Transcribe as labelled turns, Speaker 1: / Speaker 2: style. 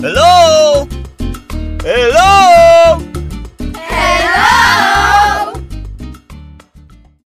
Speaker 1: Hello?